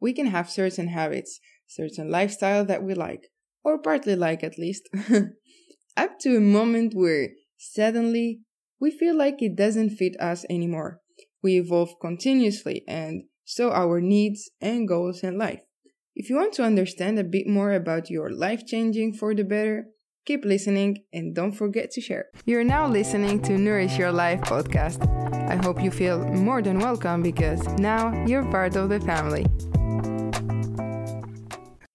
we can have certain habits, certain lifestyle that we like, or partly like at least, up to a moment where suddenly we feel like it doesn't fit us anymore. We evolve continuously, and so our needs and goals in life. If you want to understand a bit more about your life changing for the better, keep listening and don't forget to share. You're now listening to Nourish Your Life podcast. I hope you feel more than welcome because now you're part of the family.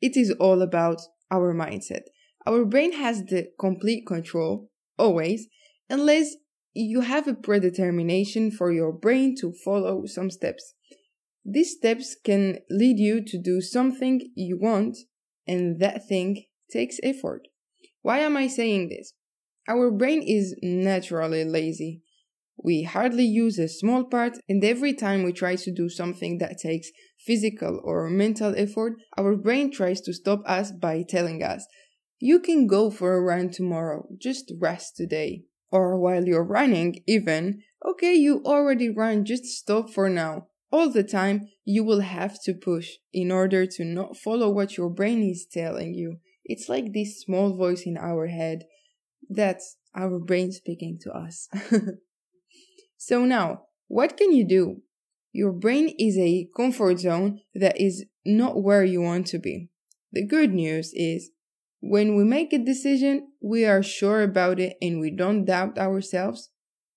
It is all about our mindset. Our brain has the complete control, always, unless you have a predetermination for your brain to follow some steps. These steps can lead you to do something you want, and that thing takes effort. Why am I saying this? Our brain is naturally lazy. We hardly use a small part, and every time we try to do something that takes physical or mental effort, our brain tries to stop us by telling us, You can go for a run tomorrow, just rest today. Or while you're running, even, okay, you already run, just stop for now all the time, you will have to push in order to not follow what your brain is telling you. It's like this small voice in our head that's our brain speaking to us. so now, what can you do? Your brain is a comfort zone that is not where you want to be. The good news is when we make a decision, we are sure about it and we don't doubt ourselves.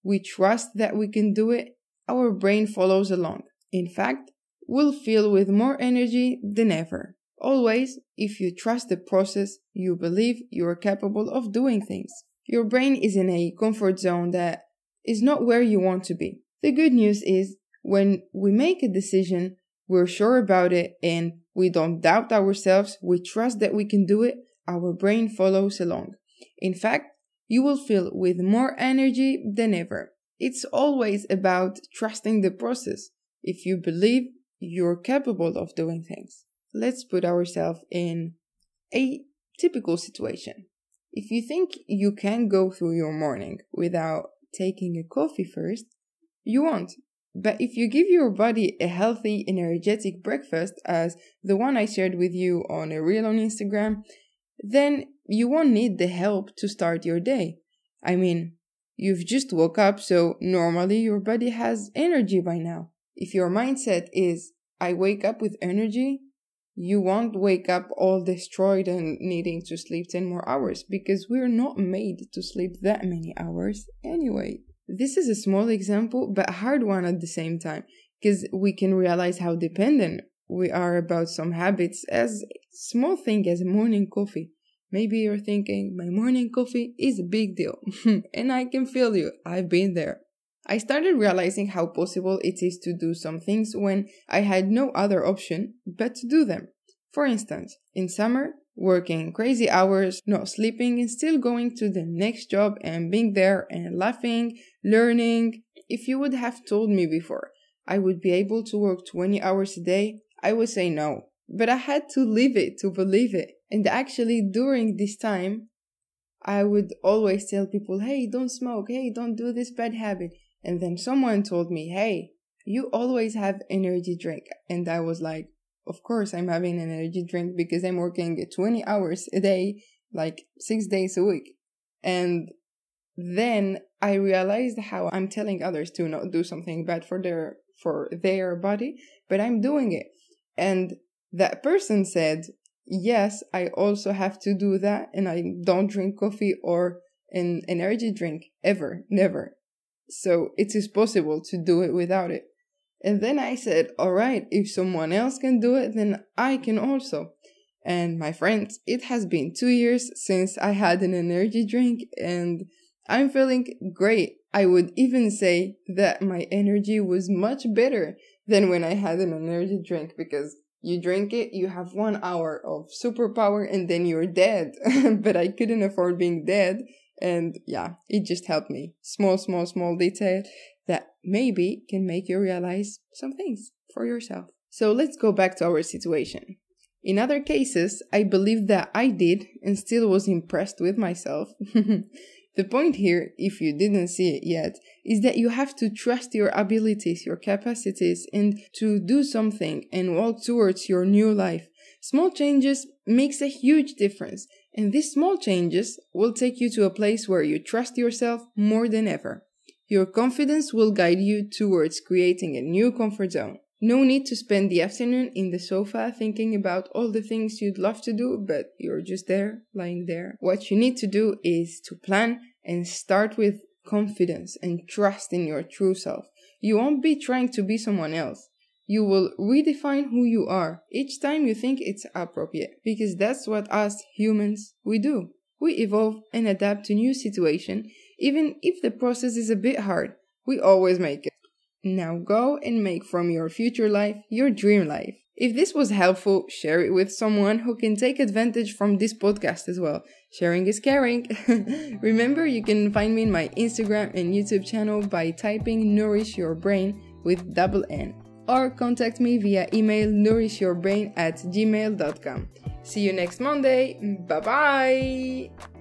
We trust that we can do it. Our brain follows along. In fact, we'll feel with more energy than ever. Always, if you trust the process, you believe you are capable of doing things. Your brain is in a comfort zone that is not where you want to be. The good news is when we make a decision, we're sure about it and we don't doubt ourselves, we trust that we can do it, our brain follows along. In fact, you will feel with more energy than ever. It's always about trusting the process if you believe you're capable of doing things. Let's put ourselves in a typical situation. If you think you can go through your morning without taking a coffee first, you won't. But if you give your body a healthy, energetic breakfast, as the one I shared with you on a reel on Instagram, then you won't need the help to start your day. I mean, you've just woke up, so normally your body has energy by now. If your mindset is, I wake up with energy, you won't wake up all destroyed and needing to sleep 10 more hours because we're not made to sleep that many hours anyway. This is a small example, but hard one at the same time because we can realize how dependent we are about some habits as small thing as morning coffee. Maybe you're thinking, my morning coffee is a big deal. and I can feel you. I've been there. I started realizing how possible it is to do some things when I had no other option but to do them. For instance, in summer, working crazy hours, not sleeping, and still going to the next job and being there and laughing, learning. If you would have told me before I would be able to work 20 hours a day, I would say no. But I had to live it to believe it. And actually, during this time, I would always tell people, hey, don't smoke, hey, don't do this bad habit. And then someone told me, Hey, you always have energy drink. And I was like, Of course, I'm having an energy drink because I'm working 20 hours a day, like six days a week. And then I realized how I'm telling others to not do something bad for their for their body, but I'm doing it. And that person said, Yes, I also have to do that, and I don't drink coffee or an energy drink ever, never. So it is possible to do it without it. And then I said, all right, if someone else can do it, then I can also. And my friends, it has been two years since I had an energy drink and I'm feeling great. I would even say that my energy was much better than when I had an energy drink because you drink it, you have one hour of superpower and then you're dead. but I couldn't afford being dead. And yeah, it just helped me. Small, small, small detail that maybe can make you realize some things for yourself. So let's go back to our situation. In other cases, I believe that I did and still was impressed with myself. The point here, if you didn't see it yet, is that you have to trust your abilities, your capacities, and to do something and walk towards your new life. Small changes makes a huge difference, and these small changes will take you to a place where you trust yourself more than ever. Your confidence will guide you towards creating a new comfort zone. No need to spend the afternoon in the sofa thinking about all the things you'd love to do, but you're just there, lying there. What you need to do is to plan and start with confidence and trust in your true self. You won't be trying to be someone else. You will redefine who you are each time you think it's appropriate, because that's what us humans we do. We evolve and adapt to new situation, even if the process is a bit hard. We always make it. Now go and make from your future life your dream life. If this was helpful, share it with someone who can take advantage from this podcast as well. Sharing is caring. Remember, you can find me in my Instagram and YouTube channel by typing Nourish Your Brain with double N or contact me via email nourishyourbrain at gmail.com. See you next Monday. Bye bye.